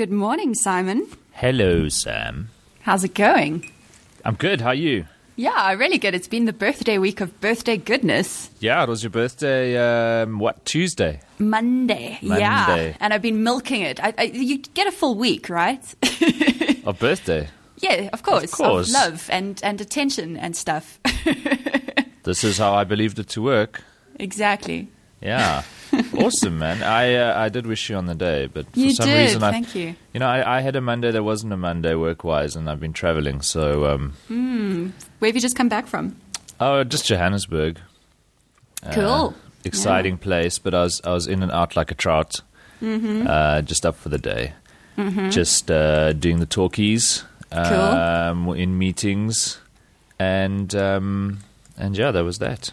Good morning, Simon. Hello, Sam. How's it going? I'm good. How are you? Yeah, really good. It's been the birthday week of birthday goodness. Yeah, it was your birthday. Um, what Tuesday? Monday. Monday. Yeah, and I've been milking it. I, I, you get a full week, right? Of birthday. yeah, of course. Of course. love and, and attention and stuff. This is how I believed it to work. exactly. Yeah, awesome, man. I uh, I did wish you on the day, but for You some did. reason, I Thank you. you know I, I had a Monday that wasn't a Monday work wise, and I've been traveling. So um, Where have you just come back from? oh, just Johannesburg. Uh, Cool. exciting place, but I was I was in and out like a trout. Mm-hmm. Uh, just up for the day, just uh, doing the talkies, um, in meetings, and um, and yeah, that was that.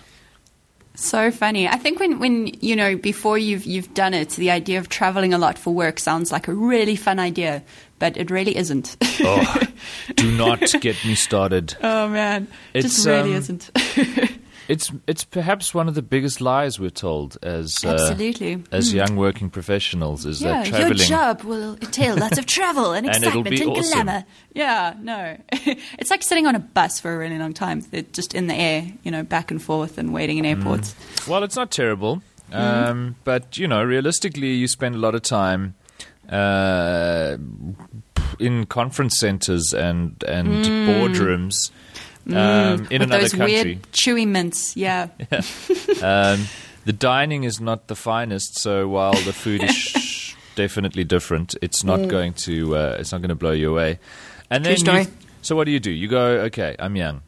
So funny. I think when, when you know before you've you've done it, the idea of traveling a lot for work sounds like a really fun idea, but it really isn't. Oh, do not get me started. oh man, It's, just really um, isn't. It's it's perhaps one of the biggest lies we're told as uh, Absolutely. as young working professionals is yeah, that traveling. your job will entail lots of travel and And excitement and, awesome. glamour. Yeah, no, it's like sitting on a bus for a really long time. They're just in the air, you know, back and forth and waiting in Mm. airports. Well, it's not terrible, um, but you know, realistically, you spend a lot of time uh, in conference centers and and boardrooms um, in Mm. Another those country. weird chewy mints, yeah. Um, the dining is not the finest, so while the food is sh- definitely different, it's not Mm. going to uh, it's not going to blow you away. And then, story. you- so what do you do? You go, okay, I'm young.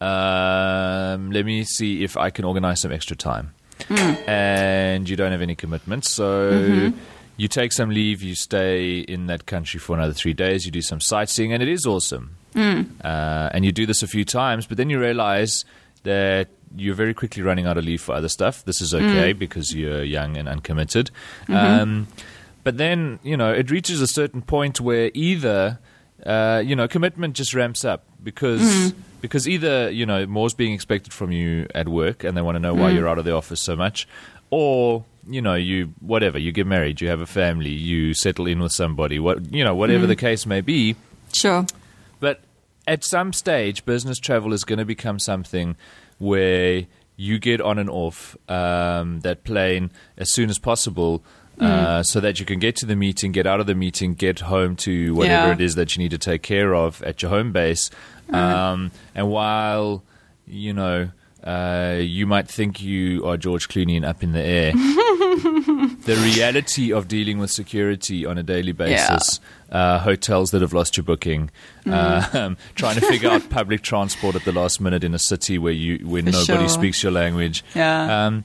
Um, let me see if I can organize some extra time. Mm. And you don't have any commitments, so Mm-hmm. you take some leave. You stay in that country for another three days. You do some sightseeing, and it is awesome. Mm. Uh, and you do this a few times, but then you realize that you're very quickly running out of leave for other stuff. This is okay because you're young and uncommitted. Um, but then, you know, it reaches a certain point where either, uh, you know, commitment just ramps up because. Because either you know more's being expected from you at work, and they want to know why you're out of the office so much, or you know you whatever you get married, you have a family, you settle in with somebody, what you know whatever the case may be, Sure. but at some stage, business travel is going to become something where you get on and off um, that plane as soon as possible. Uh, so that you can get to the meeting, get out of the meeting, get home to whatever Yeah. it is that you need to take care of at your home base. Um, and while, you know, uh, you might think you are George Clooney and up in the air, the reality of dealing with security on a daily basis, uh, hotels that have lost your booking, Mm. um, trying to figure out public transport at the last minute in a city where you where For nobody sure. speaks your language. Yeah. Um,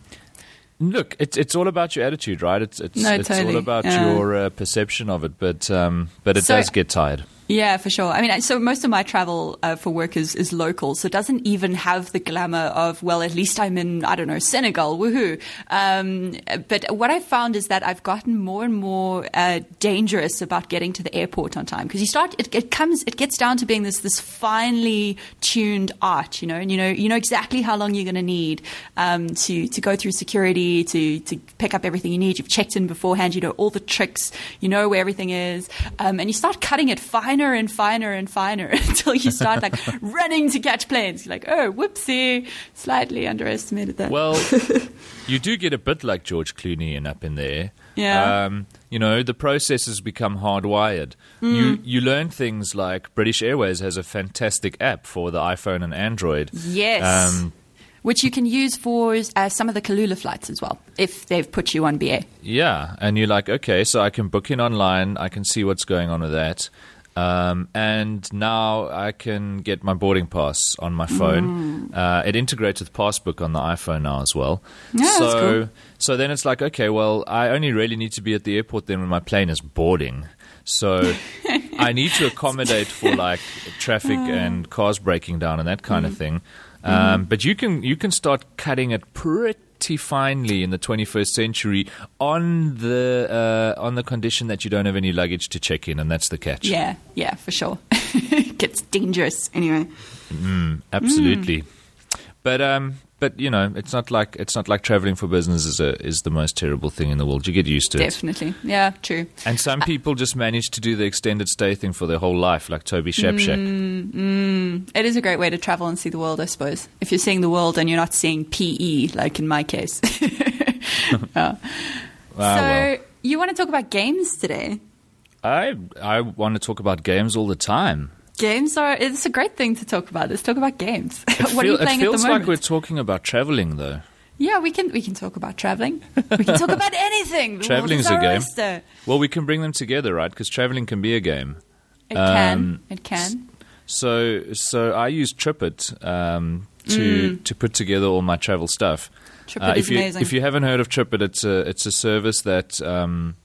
look, it's it's all about your attitude, right? It's it's, No, it's totally. all about Yeah. your uh, perception of it, but um, but it So- does get tired. Yeah, for sure. I mean, so most of my travel uh, for work is, is local, so it doesn't even have the glamour of, well, at least I'm in, I don't know, Senegal, woohoo. Um, but what I've found is that I've gotten more and more uh, dangerous about getting to the airport on time because you start, it, it comes, it gets down to being this this finely tuned art, you know, and you know, you know exactly how long you're going to need um, to to go through security, to to pick up everything you need. You've checked in beforehand, you know all the tricks, you know where everything is, um, and you start cutting it finer and finer and finer until you start like running to catch planes. You're like, oh, whoopsie, slightly underestimated that. Well, you do get a bit like George Clooney and up in there. Yeah. Um, you know, the process has become hardwired. Mm. You you learn things like British Airways has a fantastic app for the iPhone and Android. yes. Um, which you can use for uh, some of the Kulula flights as well, if they've put you on BA. Yeah, and you're like, okay, so I can book in online. I can see what's going on with that. Um, and now I can get my boarding pass on my phone. Uh, it integrates with Passbook on the iPhone now as well. Yeah, so, cool. so then it's like, okay, well, I only really need to be at the airport then when my plane is boarding. So I need to accommodate for like traffic and cars breaking down and that kind of thing. Um, But you can you can start cutting it pretty finely in the 21st century on the uh, on the condition that you don't have any luggage to check in, and that's the catch. Yeah, yeah, for sure. it gets dangerous anyway. Absolutely. But um, but you know, it's not like it's not like traveling for business is a, is the most terrible thing in the world. You get used to it. Definitely. Yeah, true. And some people just manage to do the extended stay thing for their whole life, like Toby Shapshak. Mm, It is a great way to travel and see the world, I suppose. If you're seeing the world and you're not seeing PE, like in my case. Yeah. Ah, so, well. you want to talk about games today? I I want to talk about games all the time. Games are, it's a great thing to talk about. Let's talk about games. What are you playing it at feels the like moment? we're talking about traveling, though. yeah, we can, we can talk about traveling. We can talk about anything. The Traveling is a game. oyster. Well, we can bring them together, right? Because traveling can be a game. It can. Um, It can. So, so I use Tripit um, to to put together all my travel stuff. Mm. Tripit Uh, is if you amazing. if you haven't heard of Tripit, it's a it's a service that um,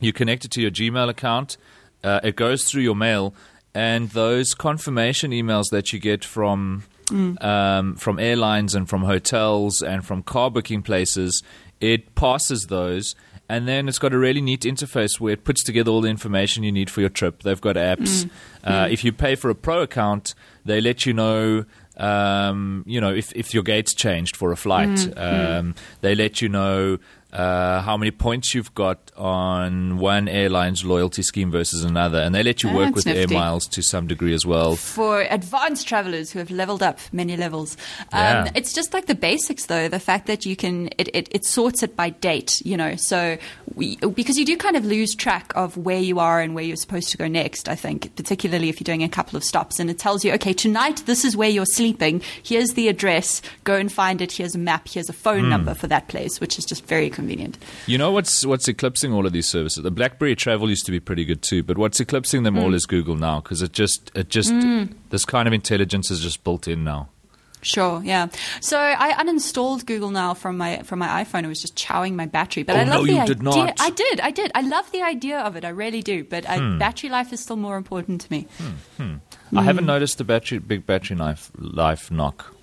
you connect it to your Gmail account. Uh, it goes through your mail, and those confirmation emails that you get from Mm. um, from airlines and from hotels and from car booking places, it passes those. And then it's got a really neat interface where it puts together all the information you need for your trip. They've got apps. Uh, if you pay for a pro account, they let you know, um, you know, if, if your gate's changed for a flight. Um, they let you know uh, how many points you've got on one airline's loyalty scheme versus another, and they let you Ah, work that's with air miles to some degree as well. for advanced travelers who have leveled up many levels. Um, Yeah. It's just like the basics, though. The fact that you can, it, it, it sorts it by date, you know. So, we, because you do kind of lose track of where you are and where you're supposed to go next, I think, particularly if you're doing a couple of stops. And it tells you, okay, tonight this is where you're sleeping. Here's the address. Go and find it. Here's a map. Here's a phone number for that place, which is just very convenient. You know what's what's eclipsing all of these services? The BlackBerry Travel used to be pretty good too, but what's eclipsing them Mm. all is Google now because it just it just this kind of intelligence is just built in now. Sure, yeah. So I uninstalled Google now from my from my iPhone. It was just chowing my battery. But Oh, I love no, the you idea. did. I did, I did. I love the idea of it. I really do. But uh, Hmm. battery life is still more important to me. I haven't noticed the battery big battery life life knock.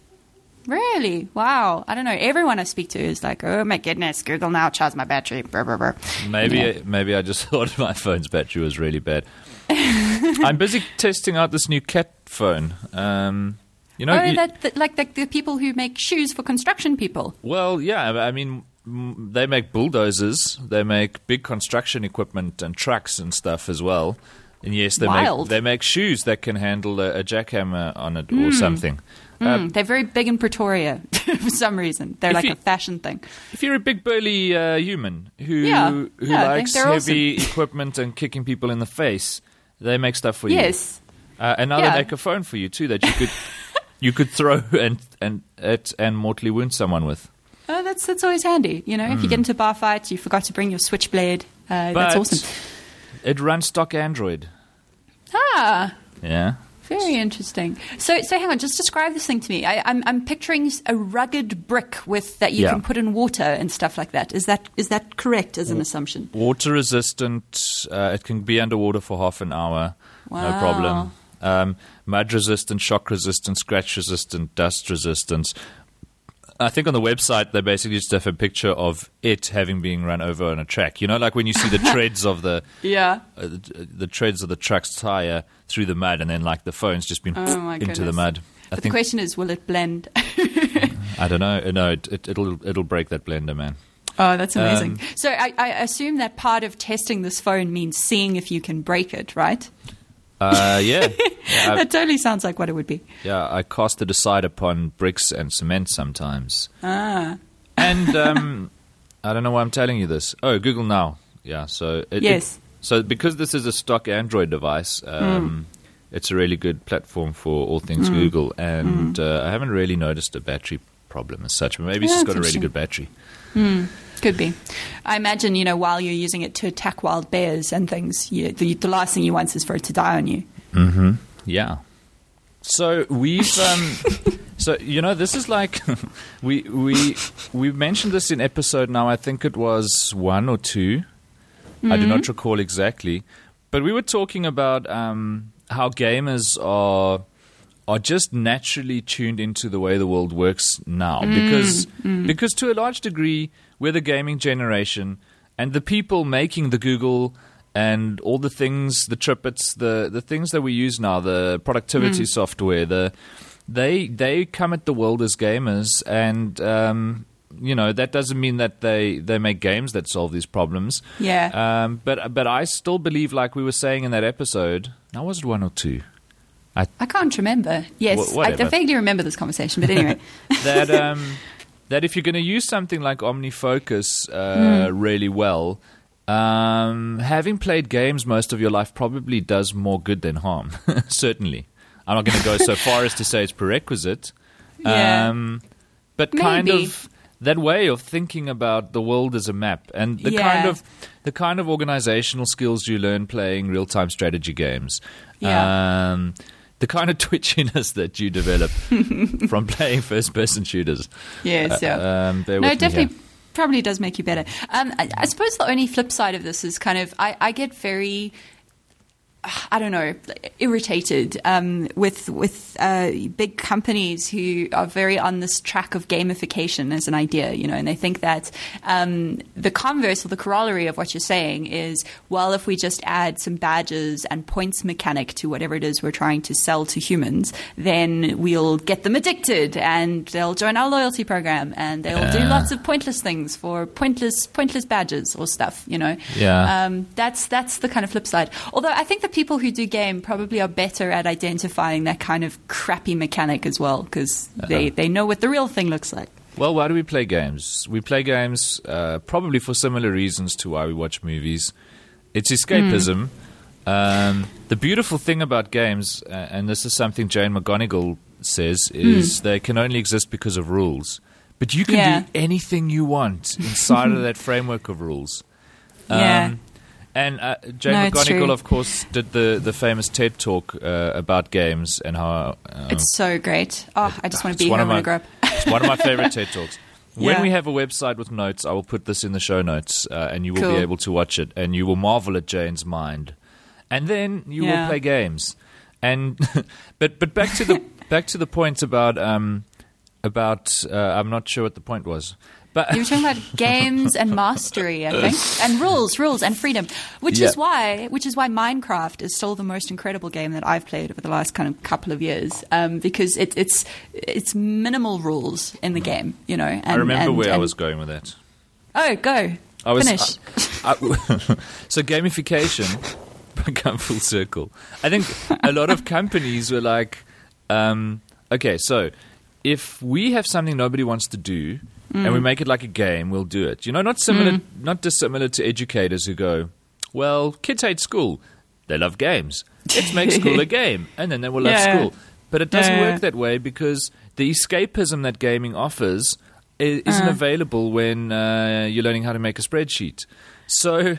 Really? Wow. I don't know. Everyone I speak to is like, oh my goodness, Google now charges my battery. Brr, brr, brr. Maybe maybe I just thought my phone's battery was really bad. I'm busy testing out this new cat phone. Um, you know, oh, you- that, that like the, the people who make shoes for construction people. Well, yeah, I mean, mm, they make bulldozers, they make big construction equipment and trucks and stuff as well. And yes, they Wild. make they make shoes that can handle a, a jackhammer on it or something. Mm, they're very big in Pretoria for some reason. They're like you- a fashion thing. If you're a big burly uh, human who Yeah, who yeah, likes heavy equipment and kicking people in the face, they make stuff for you. Yes. Uh, and now Yeah. they make a phone for you too that you could you could throw and and at and mortally wound someone with. Oh, that's that's always handy. You know, if you get into bar fights, you forgot to bring your switchblade. Uh, that's awesome. It runs stock Android. Ah, Yeah. Very interesting. So, so hang on, just describe this thing to me. I, I'm I'm picturing a rugged brick with that you Yeah. can put in water and stuff like that. Is that is that correct as an assumption? Water resistant. Uh, it can be underwater for half an hour. No problem. Um, mud resistant, shock resistant, scratch resistant, dust resistant. I think on the website they basically just have a picture of it having been run over on a track. You know, like when you see the treads of the Yeah. uh, the, the treads of the truck's tire through the mud, and then like the phone's just been Oh into the mud. I But the question is, will it blend? I don't know. Uh, No, it, it, it'll it'll break that blender, man. Oh, that's amazing. Um, so I, I assume that part of testing this phone means seeing if you can break it, right? Uh, yeah, yeah, that totally sounds like what it would be. yeah. I cast the decide upon bricks and cement sometimes. Ah, And um, I don't know why I'm telling you this. Oh, Google Now. Yeah. So it, Yes. it- so because this is a stock Android device, um, it's a really good platform for all things Google. And uh, I haven't really noticed a battery problem as such. But maybe it's Yeah, just got a really good battery. Could be. I imagine you know while you're using it to attack wild bears and things, you, the, the last thing you want is for it to die on you. Yeah. So we've um, so you know this is like we we we mentioned this in episode now I think it was one or 2 I do not recall exactly, but we were talking about um, how gamers are are just naturally tuned into the way the world works now because because to a large degree we're the gaming generation and the people making the Google and all the things the Tripits the the things that we use now the productivity software the they they come at the world as gamers, and um, you know that doesn't mean that they they make games that solve these problems. Yeah. Um, but but I still believe, like we were saying in that episode, now was it one or two? I I can't remember. Yes, Wh- I, I vaguely remember this conversation, but anyway. that um, that if you're going to use something like OmniFocus uh, Hmm. really well, um, having played games most of your life probably does more good than harm. Certainly, I'm not going to go so far as to say it's prerequisite. Yeah. Um, but kind of that way of thinking about the world as a map and the Yeah. kind of the kind of organizational skills you learn playing real-time strategy games. Yeah. Um, the kind of twitchiness that you develop from playing first-person shooters. yes, yeah. Um, no, it definitely probably does make you better. Um, I, I suppose the only flip side of this is kind of I, I get very. I don't know, irritated um, with with uh, big companies who are very on this track of gamification as an idea, you know, and they think that um, the converse or the corollary of what you're saying is, well, if we just add some badges and points mechanic to whatever it is we're trying to sell to humans, then we'll get them addicted and they'll join our loyalty program and they'll do lots of pointless things for pointless pointless badges or stuff, you know. Yeah. Um, that's that's the kind of flip side. Although I think the people who do game probably are better at identifying that kind of crappy mechanic as well because they, Uh-huh. they know what the real thing looks like. Well, why do we play games? We play games uh, probably for similar reasons to why we watch movies. It's escapism. Um, the beautiful thing about games, uh, and this is something Jane McGonigal says, is they can only exist because of rules. But you can Yeah. do anything you want inside of that framework of rules. Yeah. And uh, Jane No, McGonigal, of course, did the, the famous TED talk uh, about games and how uh, It's so great. Oh, I just want to be here when I my- grow up. it's one of my favorite TED talks. When Yeah. we have a website with notes, I will put this in the show notes, uh, and you will Cool. be able to watch it, and you will marvel at Jane's mind, and then you will play games. And but but back to the back to the point about um about uh, I'm not sure what the point was, but You were talking about games and mastery, I think, and rules, rules and freedom, which Yeah. is why, which is why Minecraft is still the most incredible game that I've played over the last kind of couple of years, um, because it, it's it's minimal rules in the game, you know. And, I remember and- where I was going with that. Oh, go I was finish. I- I- so gamification come full circle. I think a lot of companies were like, um, okay, so if we have something nobody wants to do and we Mm. make it like a game, we'll do it. You know, not similar, not dissimilar to educators who go, well, kids hate school, they love games. Let's make school a game, and then they will love Yeah. school. But it doesn't Yeah. work that way because the escapism that gaming offers isn't Uh. available when uh, you're learning how to make a spreadsheet. So,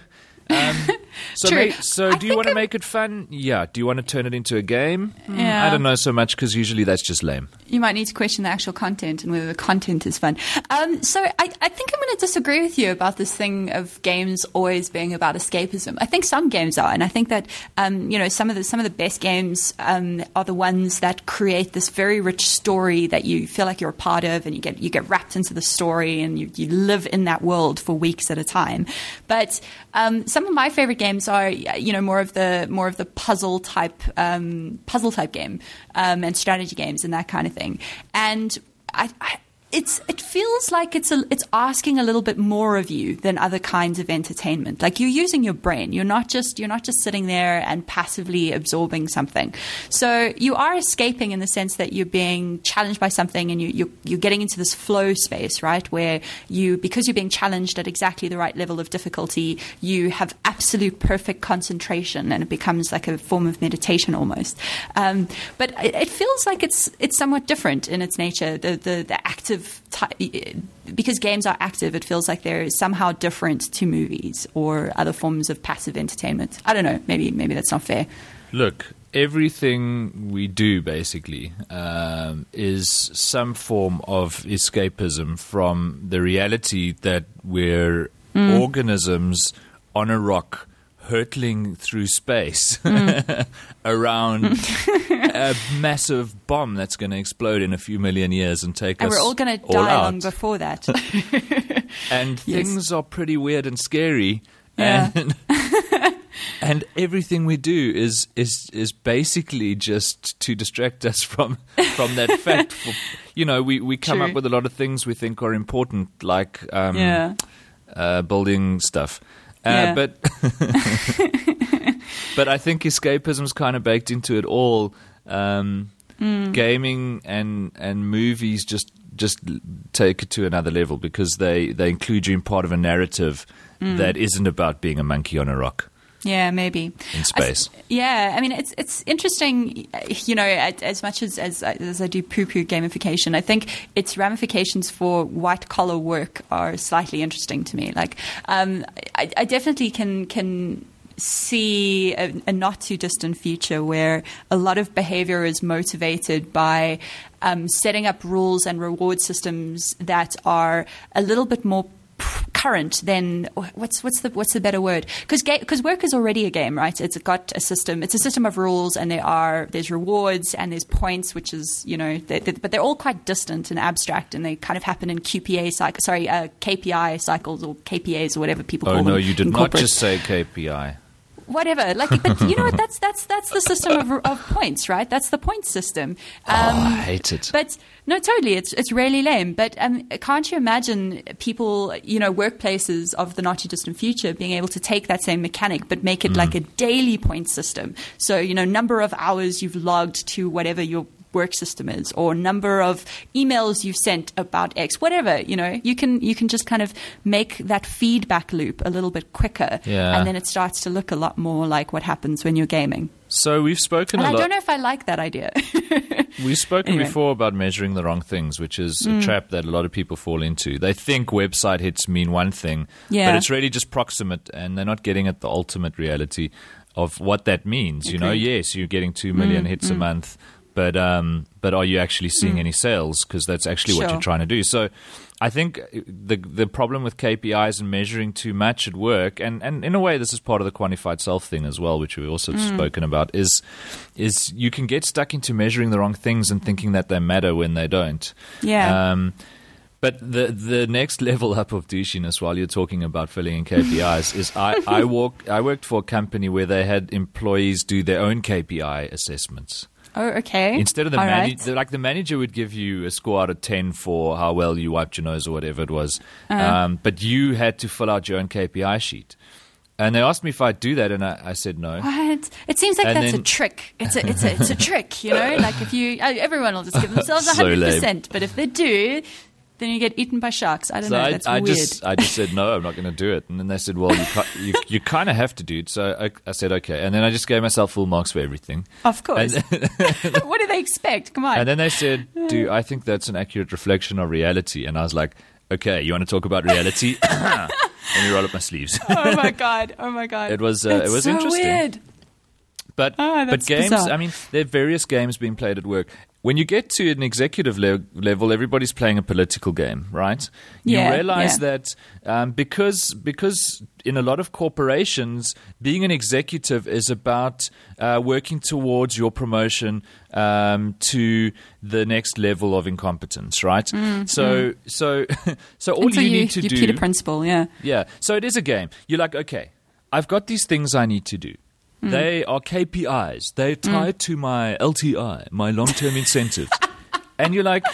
um, so, True. ma- so I do you want to make it fun? Yeah. Do you want to turn it into a game? Yeah. I don't know so much because usually that's just lame. you might need to question the actual content and whether the content is fun. Um, so I, I think I'm going to disagree with you about this thing of games always being about escapism. I think some games are, and I think that um, you know some of the some of the best games um, are the ones that create this very rich story that you feel like you're a part of, and you get you get wrapped into the story, and you, you live in that world for weeks at a time. But um, some of my favorite games are you know more of the more of the puzzle type um, puzzle type game um, and strategy games and that kind of thing. And I, it's it feels like it's a, it's asking a little bit more of you than other kinds of entertainment. Like you're using your brain. You're not just you're not just sitting there and passively absorbing something. So you are escaping in the sense that you're being challenged by something and you you're, you're getting into this flow space, right? Where you because you're being challenged at exactly the right level of difficulty, you have absolute perfect concentration and it becomes like a form of meditation almost. Um, but it, it feels like it's it's somewhat different in its nature. The the, the active type, because games are active, it feels like they're somehow different to movies or other forms of passive entertainment. I don't know. Maybe maybe that's not fair. Look, everything we do basically um, is some form of escapism from the reality that we're organisms on a rock hurtling through space around a massive bomb that's going to explode in a few million years and take And us we're all going to die out. long before that. and Yes. things are pretty weird and scary Yeah. and and everything we do is is is basically just to distract us from from that fact. For, you know, we we come True. up with a lot of things we think are important, like um, Yeah. uh, building stuff. Uh, Yeah. But but I think escapism's kind of baked into it all. Um, Mm. Gaming and and movies just just take it to another level because they they include you in part of a narrative Mm. that isn't about being a monkey on a rock Yeah, maybe in space. I, yeah, I mean, it's it's interesting. You know, as, much as, as as I do poo-poo gamification, I think its ramifications for white collar work are slightly interesting to me. Like, um, I, I definitely can can see a, a not too distant future where a lot of behavior is motivated by um, setting up rules and reward systems that are a little bit more current than what's what's the what's the better word? Because because work is already a game right? It's got a system. It's a system of rules and there are there's rewards and there's points which is you know they, they, but they're all quite distant and abstract and they kind of happen in QPA cycle sorry uh, KPI cycles or KPAs or whatever people Oh call them no, you did not just say KPI. Whatever. Like, but you know what? That's that's that's the system of, of points, right? That's the point system. Um, oh, I hate it. But no, totally, it's it's really lame. But um, can't you imagine people, you know, workplaces of the not too distant future being able to take that same mechanic but make it like a daily point system? So you know, number of hours you've logged to whatever your work system is or number of emails you've sent about x whatever you know you can you can just kind of make that feedback loop a little bit quicker Yeah. and then it starts to look a lot more like what happens when you're gaming so we've spoken and i don't know if i like that idea We've spoken Anyway. before about measuring the wrong things, which is Mm. a trap that a lot of people fall into. They think website hits mean one thing, Yeah. but it's really just proximate, and they're not getting at the ultimate reality of what that means. You know, Mm, yes, you're getting two million hits a month, but um, but are you actually seeing any sales? Because that's actually what you're trying to do. So. I think the the problem with KPIs and measuring too much at work, and, and in a way, this is part of the quantified self thing as well, which we've also Mm. spoken about, is is you can get stuck into measuring the wrong things and thinking that they matter when they don't. Yeah. Um, but the the next level up of douchiness, while you're talking about filling in KPIs, is I I walk I worked for a company where they had employees do their own KPI assessments. Oh okay Instead of the All manager, right. like the manager would give you a score out of ten for how well you wiped your nose or whatever it was, Uh-huh. um, but you had to fill out your own KPI sheet. And they asked me if I'd do that, and I, I said no. What? It seems like And that's a trick. It's a it's a it's a trick, you know. Like if you uh, everyone will just give themselves So hundred lame. percent, but if they do, then you get eaten by sharks. I don't So know. I, That's I weird. just I just said no, I'm not going to do it. And then they said, well, you you, you kind of have to do it. So I, I said okay, and then I just gave myself full marks for everything. of course. And, what do they expect? Come on. and then they said, do I think that's an accurate reflection of reality? And I was like, okay, you want to talk about reality? Let me roll up my sleeves. oh my god! Oh my god! It was, uh, it was so interesting. Weird. But Ah, but games, bizarre. I mean, there are various games being played at work. When you get to an executive le- level, everybody's playing a political game, right? You Yeah, realize yeah. that um, because because in a lot of corporations, being an executive is about uh, working towards your promotion um, to the next level of incompetence, right? so so so all Mm, so you, you, need to you do Peter Principle, yeah. yeah. So it is a game. You're like, okay, I've got these things I need to do. Mm. They are KPIs. They're tied to my LTI, my long term incentives. and you're like,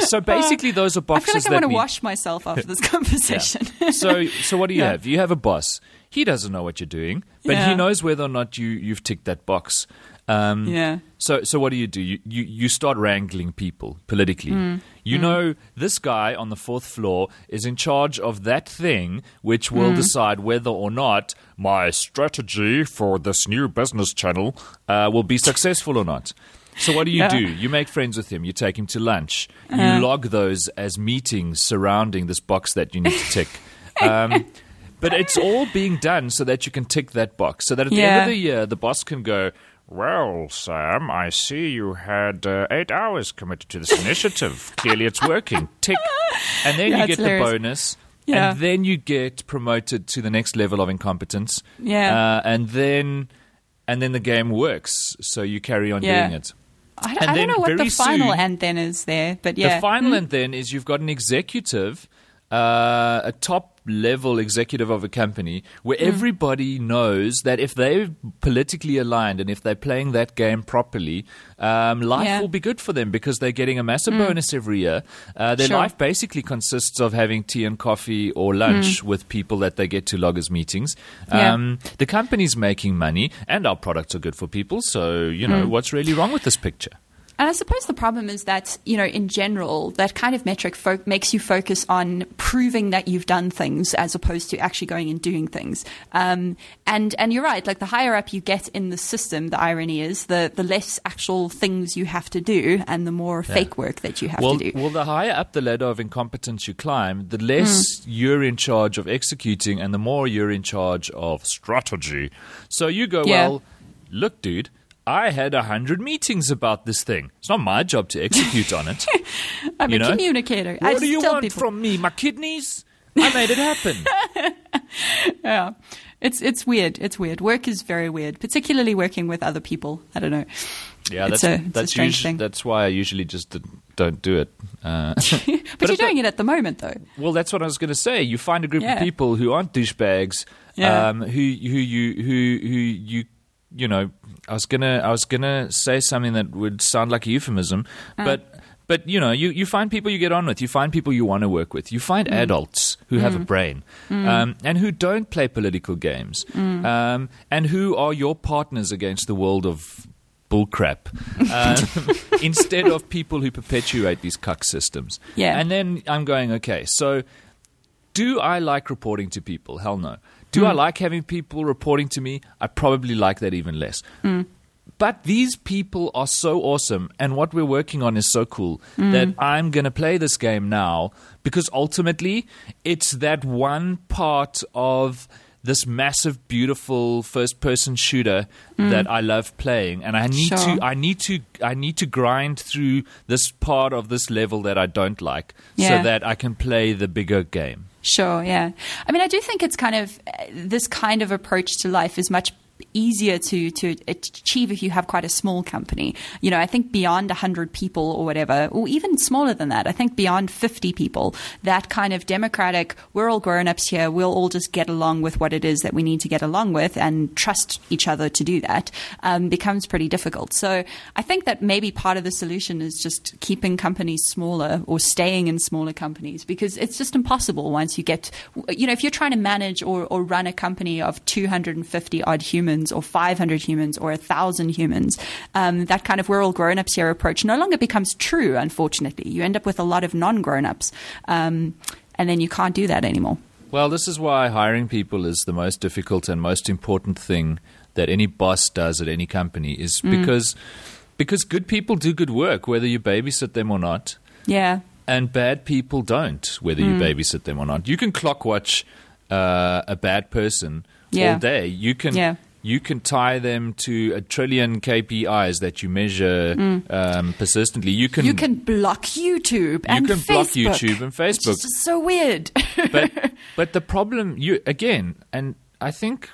so basically, those are I feel boxes like I want to mean- wash myself after this conversation. so, so what do you Yeah. have? You have a boss. He doesn't know what you're doing, but he knows whether or not you you've ticked that box. Um, Yeah. So, so what do you do? You you, you start wrangling people politically. Mm. You know, this guy on the fourth floor is in charge of that thing, which will Mm. decide whether or not my strategy for this new business channel uh, will be successful or not. So what do you Yeah. do? You make friends with him. You take him to lunch. You Uh-huh. log those as meetings surrounding this box that you need to tick. Um, but it's all being done so that you can tick that box. So that at the end of the year, the boss can go, Well, Sam, I see you had uh, eight hours committed to this initiative. Clearly it's working. Tick. And then Yeah, you get the bonus. Yeah. And then you get promoted to the next level of incompetence. Yeah. Uh, and then and then the game works. So you carry on Yeah. doing it. I, I don't know what the final soon- and then is there, but yeah. The final and then is you've got an executive uh, a top level executive of a company where Hmm. everybody knows that if they're politically aligned and if they're playing that game properly, um, life Yeah. will be good for them because they're getting a massive bonus every year. Uh, their Sure. life basically consists of having tea and coffee or lunch with people that they get to loggers meetings. Yeah. Um, the company's making money and our products are good for people. So, you know, what's really wrong with this picture? And I suppose the problem is that, you know, in general, that kind of metric fo- makes you focus on proving that you've done things as opposed to actually going and doing things. Um, and, and you're right, like the higher up you get in the system, the irony is the, the less actual things you have to do and the more fake work that you have Well, to do. well, the higher up the ladder of incompetence you climb, the less you're in charge of executing and the more you're in charge of strategy. So you go, Yeah. well, look, dude. I had a hundred meetings about this thing. It's not my job to execute on it. I'm you a know? communicator. I What do you tell want people. from me? My kidneys? I made it happen. Yeah, it's it's weird. It's weird. Work is very weird, particularly working with other people. I don't know. Yeah, that's a- that's strange usually, thing. that's why I usually just don't do it. Uh, But, you're if the- doing it at the moment, though. Well, that's what I was going to say. You find a group Yeah. of people who aren't douchebags, Yeah. um, who who you who who you you know. I was gonna I was gonna say something that would sound like a euphemism, Uh. but. But you know, you, you find people you get on with. You find people you want to work with. You find Mm. adults who have a brain um, and who don't play political games, Mm. um, and who are your partners against the world of bullcrap, um, instead of people who perpetuate these cuck systems. Yeah. And then I'm going, okay, so do I like reporting to people? Hell no. Do I hmm. like having people reporting to me? I probably like that even less. Hmm. But these people are so awesome, and what we're working on is so cool hmm. that I'm going to play this game now because ultimately it's that one part of this massive, beautiful first-person shooter that I love playing, and I need Sure. to, I need to, I need to grind through this part of this level that I don't like, Yeah. so that I can play the bigger game. Sure, yeah. I mean, I do think it's kind of uh, this kind of approach to life is much easier to to achieve if you have quite a small company. You know, I think beyond 100 people or whatever, or even smaller than that, I think beyond 50 people, that kind of democratic, we're all grown-ups here, we'll all just get along with what it is that we need to get along with and trust each other to do that, um, becomes pretty difficult. So I think that maybe part of the solution is just keeping companies smaller or staying in smaller companies because it's just impossible once you get, you know, if you're trying to manage or, or run a company of 250 odd humans or 500 humans or 1,000 humans, um, that kind of we're all grown ups here approach no longer becomes true, unfortunately. You end up with a lot of non grown ups, um, and then you can't do that anymore. Well, this is why hiring people is the most difficult and most important thing that any boss does at any company is because because good people do good work whether you babysit them or not Yeah. and bad people don't whether you babysit them or not. You can clock watch uh, a bad person Yeah. all day. You can Yeah. You can tie them to a trillion KPIs that you measure um, persistently. You can You can block YouTube and you can block Facebook, YouTube and which Facebook. is just so weird. but but the problem you again, and I think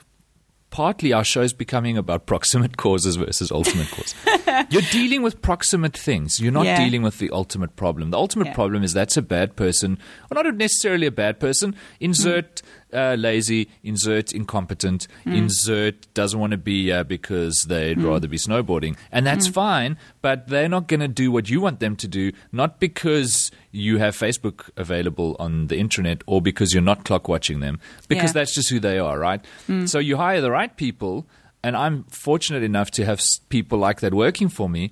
partly our show is becoming about proximate causes versus ultimate cause. You're dealing with proximate things. You're not Yeah. dealing with the ultimate problem. The ultimate Yeah. problem is that's a bad person, or not necessarily a bad person. Insert uh, lazy, insert incompetent, hmm. insert doesn't want to be here because they'd hmm. rather be snowboarding. And that's hmm. fine, but they're not going to do what you want them to do, not because you have Facebook available on the internet or because you're not clock watching them, because Yeah. that's just who they are, right? So you hire the right people. And I'm fortunate enough to have people like that working for me.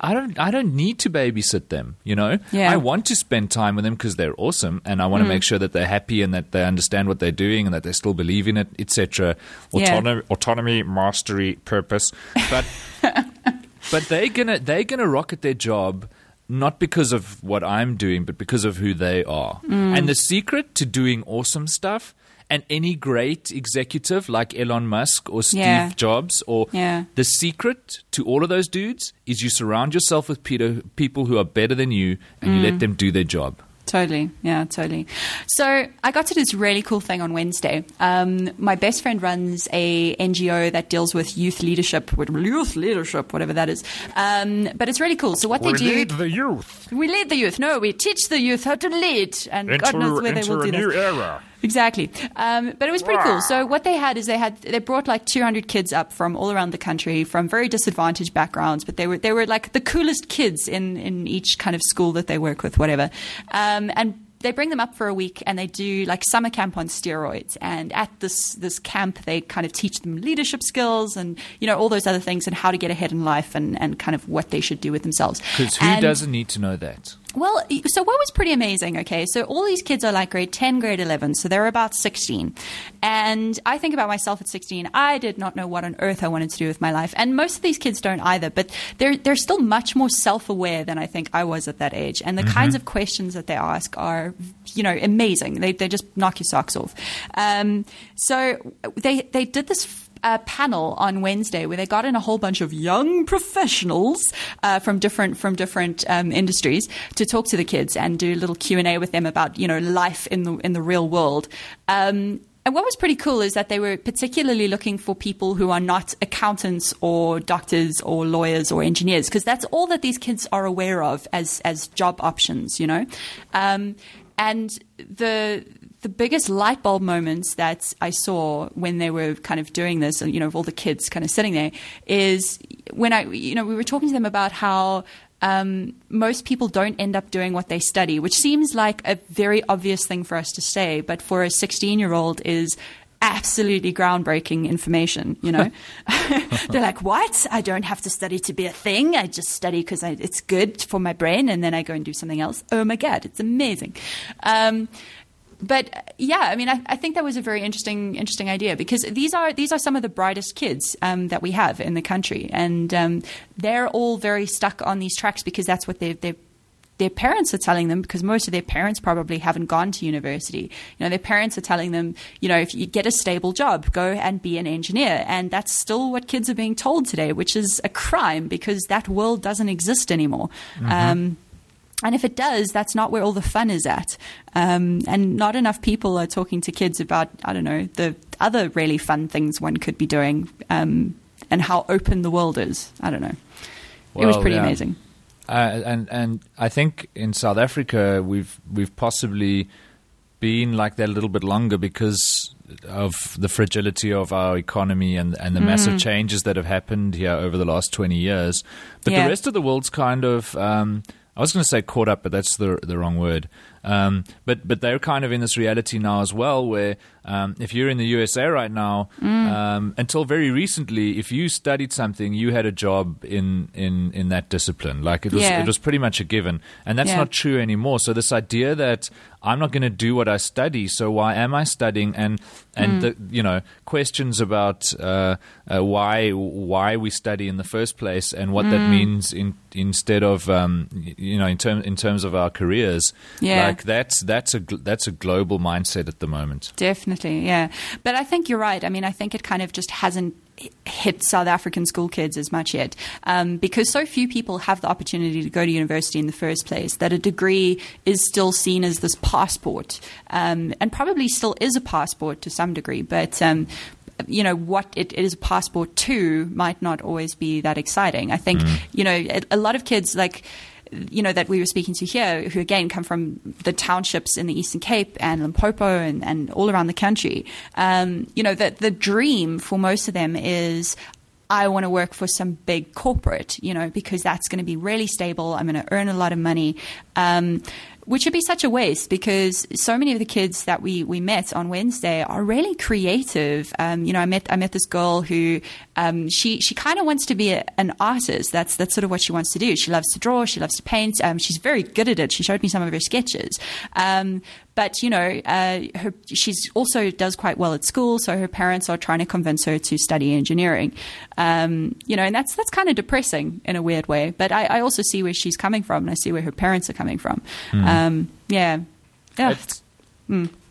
I don't. I don't need to babysit them. You know. Yeah. I want to spend time with them because they're awesome, and I want to make sure that they're happy and that they understand what they're doing and that they still believe in it, etc. Yeah. Autonomy, autonomy, mastery, purpose. But but they're gonna they're gonna rock at their job not because of what I'm doing, but because of who they are. Mm. And the secret to doing awesome stuff. And any great executive like Elon Musk or Steve Yeah. Jobs, or Yeah. the secret to all of those dudes is you surround yourself with Peter, people who are better than you and you Mm. let them do their job. Totally. Yeah, totally. So I got to this really cool thing on Wednesday. Um, my best friend runs a NGO that deals with youth leadership, with youth leadership, whatever that is. Um, but it's really cool. So what we they do, we lead the youth we lead the youth. No, we teach the youth how to lead, and God knows where they into will a do new this. era. Exactly. Um, but it was pretty cool. So what they had is they had they brought like 200 kids up from all around the country from very disadvantaged backgrounds, but they were they were like the coolest kids in in each kind of school that they work with, whatever. Um, and they bring them up for a week and they do like summer camp on steroids. And at this this camp, they kind of teach them leadership skills and you know all those other things and how to get ahead in life and and kind of what they should do with themselves. Because who And- doesn't need to know that? Well, so what was pretty amazing, okay, so all these kids are like grade 10, grade 11, so they're about 16. And I think about myself at 16, I did not know what on earth I wanted to do with my life. And most of these kids don't either, but they're, they're still much more self aware than I think I was at that age. And the kinds of questions that they ask are, you know, amazing. They, they just knock your socks off. Um, so they, they did this a panel on Wednesday where they got in a whole bunch of young professionals uh, from different from different um, industries to talk to the kids and do a little Q and A with them about you know life in the in the real world. Um, and what was pretty cool is that they were particularly looking for people who are not accountants or doctors or lawyers or engineers, because that's all that these kids are aware of as as job options, you know. Um, and the the biggest light bulb moments that I saw when they were kind of doing this, and you know, of all the kids kind of sitting there, is when I, you know, we were talking to them about how um, most people don't end up doing what they study, which seems like a very obvious thing for us to say, but for a 16 year old is absolutely groundbreaking information, you know? They're like, what? I don't have to study to be a thing. I just study because it's good for my brain and then I go and do something else. Oh my God, it's amazing. Um, but uh, yeah, I mean, I, I think that was a very interesting, interesting idea because these are these are some of the brightest kids um, that we have in the country, and um, they're all very stuck on these tracks because that's what they they their parents are telling them because most of their parents probably haven't gone to university. You know, their parents are telling them, you know, if you get a stable job, go and be an engineer. And that's still what kids are being told today, which is a crime because that world doesn't exist anymore. Um, and if it does, that's not where all the fun is at. Um, and not enough people are talking to kids about, I don't know, the other really fun things one could be doing um, and how open the world is. I don't know. it was pretty yeah. amazing. Uh, and and I think in South Africa we've we've possibly been like that a little bit longer because of the fragility of our economy and and the Mm. massive changes that have happened here over the last twenty years. But Yeah. the rest of the world's kind of um, I was going to say caught up, but that's the the wrong word. Um, but but they're kind of in this reality now as well, where um, if you're in the USA right now, Mm. um, until very recently, if you studied something, you had a job in in in that discipline. Like it was Yeah. it was pretty much a given, and that's Yeah. not true anymore. So this idea that I'm not going to do what I study, so why am I studying? And and the you know questions about uh, uh, why why we study in the first place and what that means in instead of um, you know in term in terms of our careers. Yeah. like that's that's a that's a global mindset at the moment. Definitely, yeah. But I think you're right. I mean, I think it kind of just hasn't hit South African school kids as much yet um, because so few people have the opportunity to go to university in the first place that a degree is still seen as this passport um, and probably still is a passport to some degree. But um, you know what it, it is a passport to might not always be that exciting. I think you know a, a lot of kids like you know that we were speaking to here, who again come from the townships in the Eastern Cape and Limpopo and, and all around the country. Um, you know that the dream for most of them is. I want to work for some big corporate, you know, because that's going to be really stable. I'm going to earn a lot of money. Um, which would be such a waste because so many of the kids that we, we met on Wednesday are really creative. Um, you know, I met I met this girl who um, she she kind of wants to be a, an artist. That's that's sort of what she wants to do. She loves to draw. She loves to paint. Um, she's very good at it. She showed me some of her sketches. But you know, uh, her, she's also does quite well at school. So her parents are trying to convince her to study engineering. Um, you know, and that's that's kind of depressing in a weird way. But I, I also see where she's coming from, and I see where her parents are coming from. Um, yeah, yeah. That's,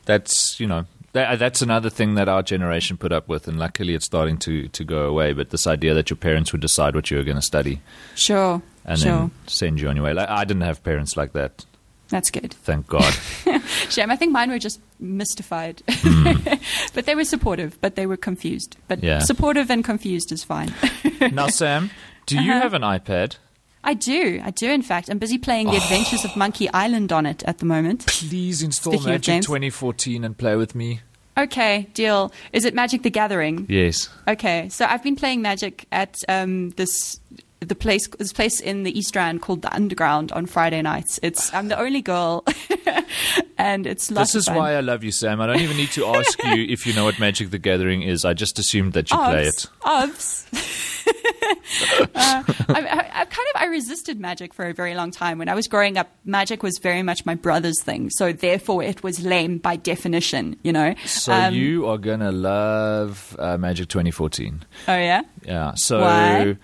that's you know that's another thing that our generation put up with, and luckily it's starting to to go away. But this idea that your parents would decide what you were going to study Sure, and sure. then send you on your way. Like, I didn't have parents like that. That's good. Thank God. Shame. I think mine were just mystified. but they were supportive, but they were confused. But Yeah. supportive and confused is fine. now, Sam, do you Uh-huh. have an iPad? I do. I do, in fact. I'm busy playing The Adventures of Monkey Island on it at the moment. Please install Speaking Magic 2014 and play with me. Okay, deal. Is it Magic the Gathering? Yes. Okay, so I've been playing Magic at um, this the place this place in the East Rand called the Underground on Friday nights. It's I'm the only girl, and it's This is fun. why I love you, Sam. I don't even need to ask you if you know what Magic the Gathering is. I just assumed that you play it. Obs. Uh, I, I, I kind of I resisted magic for a very long time. When I was growing up, magic was very much my brother's thing. So therefore, it was lame by definition. You know. So Um, you are gonna love uh, Magic 2014. Oh yeah. Yeah. So Why?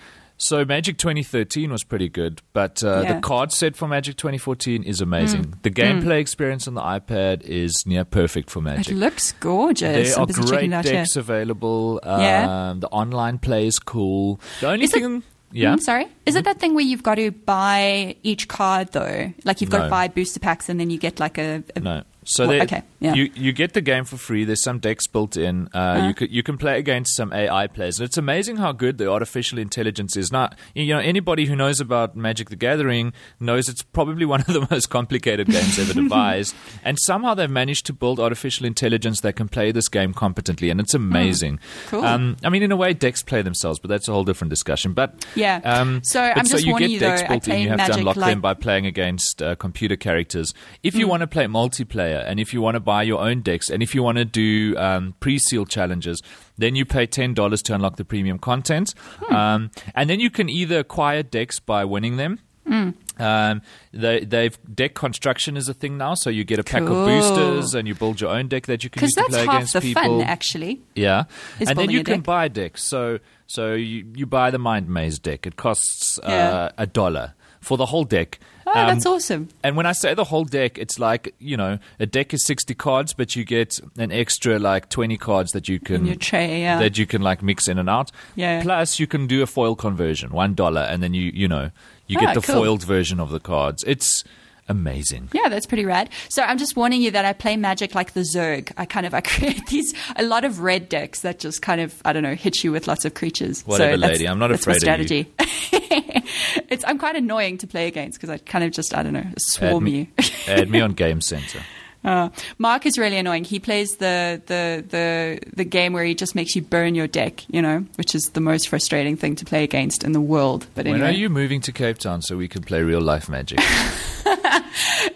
So Magic 2013 was pretty good, but uh, Yeah. the card set for Magic 2014 is amazing. Mm. The gameplay experience on the iPad is near perfect for Magic. It looks gorgeous. There I'm are great it out here. decks available. Um, Yeah. The online play is cool. The only Is it- thing, yeah, Mm, sorry. Is it that thing where you've got to buy each card though? Like you've got No. to buy booster packs and then you get like a, a No. So Well, okay, yeah. you you get the game for free. There's some decks built in. Uh, Uh-huh. You could you can play against some AI players, and it's amazing how good the artificial intelligence is. Now, you know anybody who knows about Magic the Gathering knows it's probably one of the most complicated games ever devised, and somehow they've managed to build artificial intelligence that can play this game competently, and it's amazing. Hmm. Cool. Um, I mean, in a way, decks play themselves, but that's a whole different discussion. But Yeah. um, So I'm so just you warning get you, decks though, built in. You have to unlock them by playing against uh, computer characters. If Hmm. you want to play multiplayer and if you want to buy your own decks and if you want to do um, pre-sealed challenges, then you pay ten dollars to unlock the premium content, Hmm. um, and then you can either acquire decks by winning them. Hmm. Um, they, they've deck construction is a thing now, so you get a pack Cool. of boosters and you build your own deck that you can use to play half against the people. fun actually. Yeah, and then you a can deck. buy decks. So so you, you buy the Mind Maze deck. It costs uh, Yeah. a dollar for the whole deck. Oh, Um, that's awesome. And when I say the whole deck, it's like you know a deck is sixty cards, but you get an extra like twenty cards that you can In your tray, yeah. that you can like mix in and out. Yeah. Plus, you can do a foil conversion, one dollar, and then you you know you Ah, get the cool. foiled version of the cards. It's amazing. Yeah, that's pretty rad. So I'm just warning you that I play Magic like the Zerg. I kind of I create these a lot of red decks that just kind of I don't know hit you with lots of creatures. Whatever, so lady. I'm not afraid of you. it's I'm quite annoying to play against because I kind of just I don't know swarm Add you. add me on Game Center. Uh, Mark is really annoying. He plays the, the the the game where he just makes you burn your deck, you know, which is the most frustrating thing to play against in the world. But when are you moving to Cape Town so we can play real life Magic?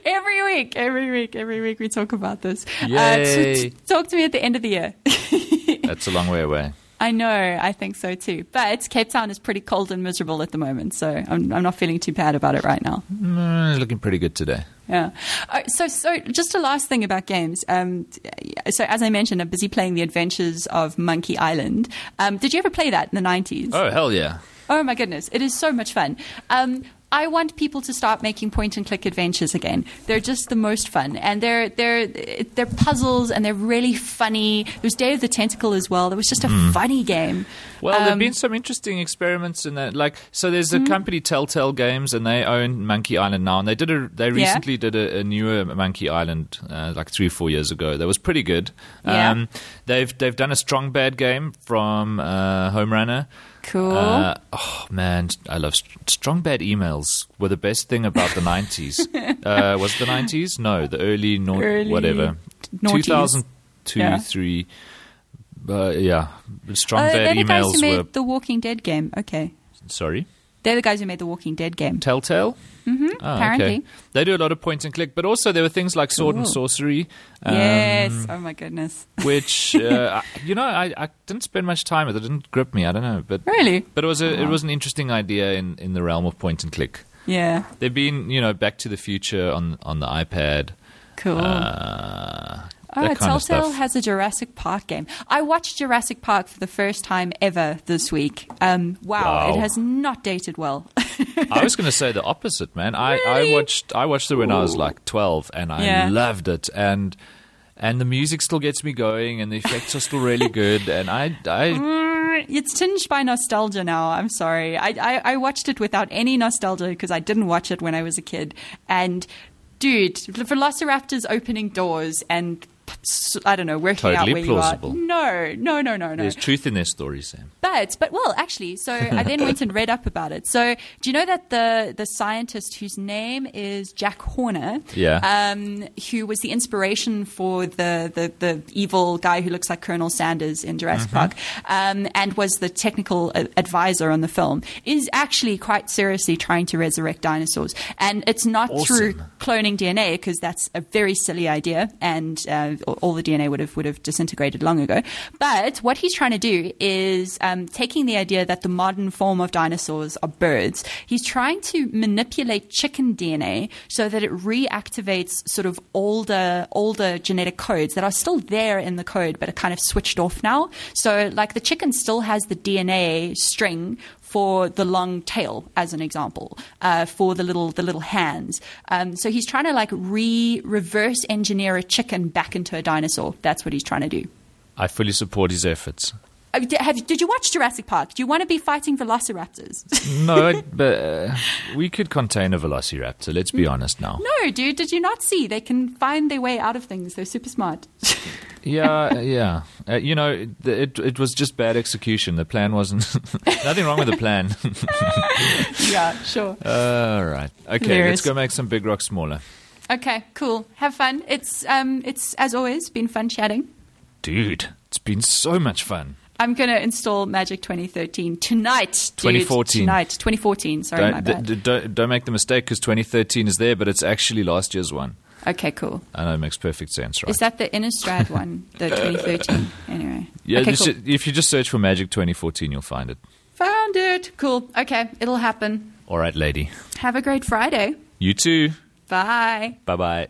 every week, every week, every week we talk about this. Uh, Yay. t- t- talk to me at the end of the year. That's a long way away. I know, I think so too. But Cape Town is pretty cold and miserable at the moment, so I'm, I'm not feeling too bad about it right now. Mm, looking pretty good today. Yeah. Uh, so, so just a last thing about games. Um, so, as I mentioned, I'm busy playing The Adventures of Monkey Island. Um, did you ever play that in the 90s? Oh hell yeah! Oh my goodness, it is so much fun. Um, I want people to start making point and click adventures again. They're just the most fun, and they're they're they're puzzles, and they're really funny. There was Day of the Tentacle as well. That was just a funny game. Well, there've Um, been some interesting experiments in that. Like, so there's a company Telltale Games, and they own Monkey Island now. And they did a they Yeah. recently did a, a newer Monkey Island, uh, like three or four years ago. That was pretty good. Yeah. they've they've done a Strong Bad game from uh, Homestar Runner. Cool. Uh, oh man, I love st- strong bad emails. Were the best thing about the nineties. uh, was it the nineties? No, the early, no, Early whatever. Two thousand two, Yeah. three. Uh, yeah, strong Oh, bad guys emails who made were. the Walking Dead game. Okay, Sorry, they're the guys who made the Walking Dead game. Telltale. Mm-hmm, apparently. they do a lot of point and click, but also there were things like Sword and Sworcery. um, yes. Oh my goodness. which uh, I- you know I, I didn't spend much time with. It didn't grip me. I don't know, but Really? but it was a, it was an interesting idea in, in the realm of point and click. Yeah. They've been, you know, Back to the Future on on the iPad. Cool. Uh, Oh, Telltale has a Jurassic Park game. I watched Jurassic Park for the first time ever this week. Um, wow, Wow. it has not dated well. I was going to say the opposite, man. I, Really? I watched I watched it when I was like twelve, and I Yeah. loved it. And and the music still gets me going, and the effects are still really good. And I I Mm, it's tinged by nostalgia now. I'm sorry. I, I, I watched it without any nostalgia because I didn't watch it when I was a kid. And dude, the velociraptors opening doors and I don't know, working Totally out where plausible. you are. No, no, no, no, no. There's truth in their stories, Sam. But but well, actually, so I then went and read up about it. So do you know that the the scientist whose name is Jack Horner, Yeah. um, who was the inspiration for the, the the evil guy who looks like Colonel Sanders in Jurassic Mm-hmm. Park, um, and was the technical advisor on the film, is actually quite seriously trying to resurrect dinosaurs, and it's not through cloning DNA because that's a very silly idea, and uh, all the DNA would have would have disintegrated long ago. But what he's trying to do is um, taking the idea that the modern form of dinosaurs are birds. He's trying to manipulate chicken DNA so that it reactivates sort of older older genetic codes that are still there in the code, but are kind of switched off now. So, like the chicken still has the DNA string for the long tail, as an example, uh, for the little the little hands. Um, so he's trying to like re reverse engineer a chicken back into a dinosaur. That's what he's trying to do. I fully support his efforts. Did, have, did you watch Jurassic Park? Do you want to be fighting velociraptors? No, but uh, we could contain a velociraptor. Let's be honest now. no, dude. Did you not see? They can find their way out of things. They're super smart. Yeah, yeah. Uh, you know, it, it it was just bad execution. The plan wasn't. nothing wrong with the plan. yeah, sure. All right. Okay, Hilarious. let's go make some big rocks smaller. Okay, cool. Have fun. It's um, it's as always been fun chatting. Dude, it's been so much fun. I'm going to install Magic 2013 tonight. dude. 2014. Tonight. 2014. Sorry, my Don't, bad. d- don't, don't make the mistake because 2013 is there, but it's actually last year's one. okay, cool. I know it makes perfect sense, right? Is that the Innistrad one, the 2013? Anyway. yeah, okay, just, cool. if you just search for Magic 2014, you'll find it. Found it. Cool. Okay, it'll happen. All right, lady. Have a great Friday. You too. Bye. Bye bye.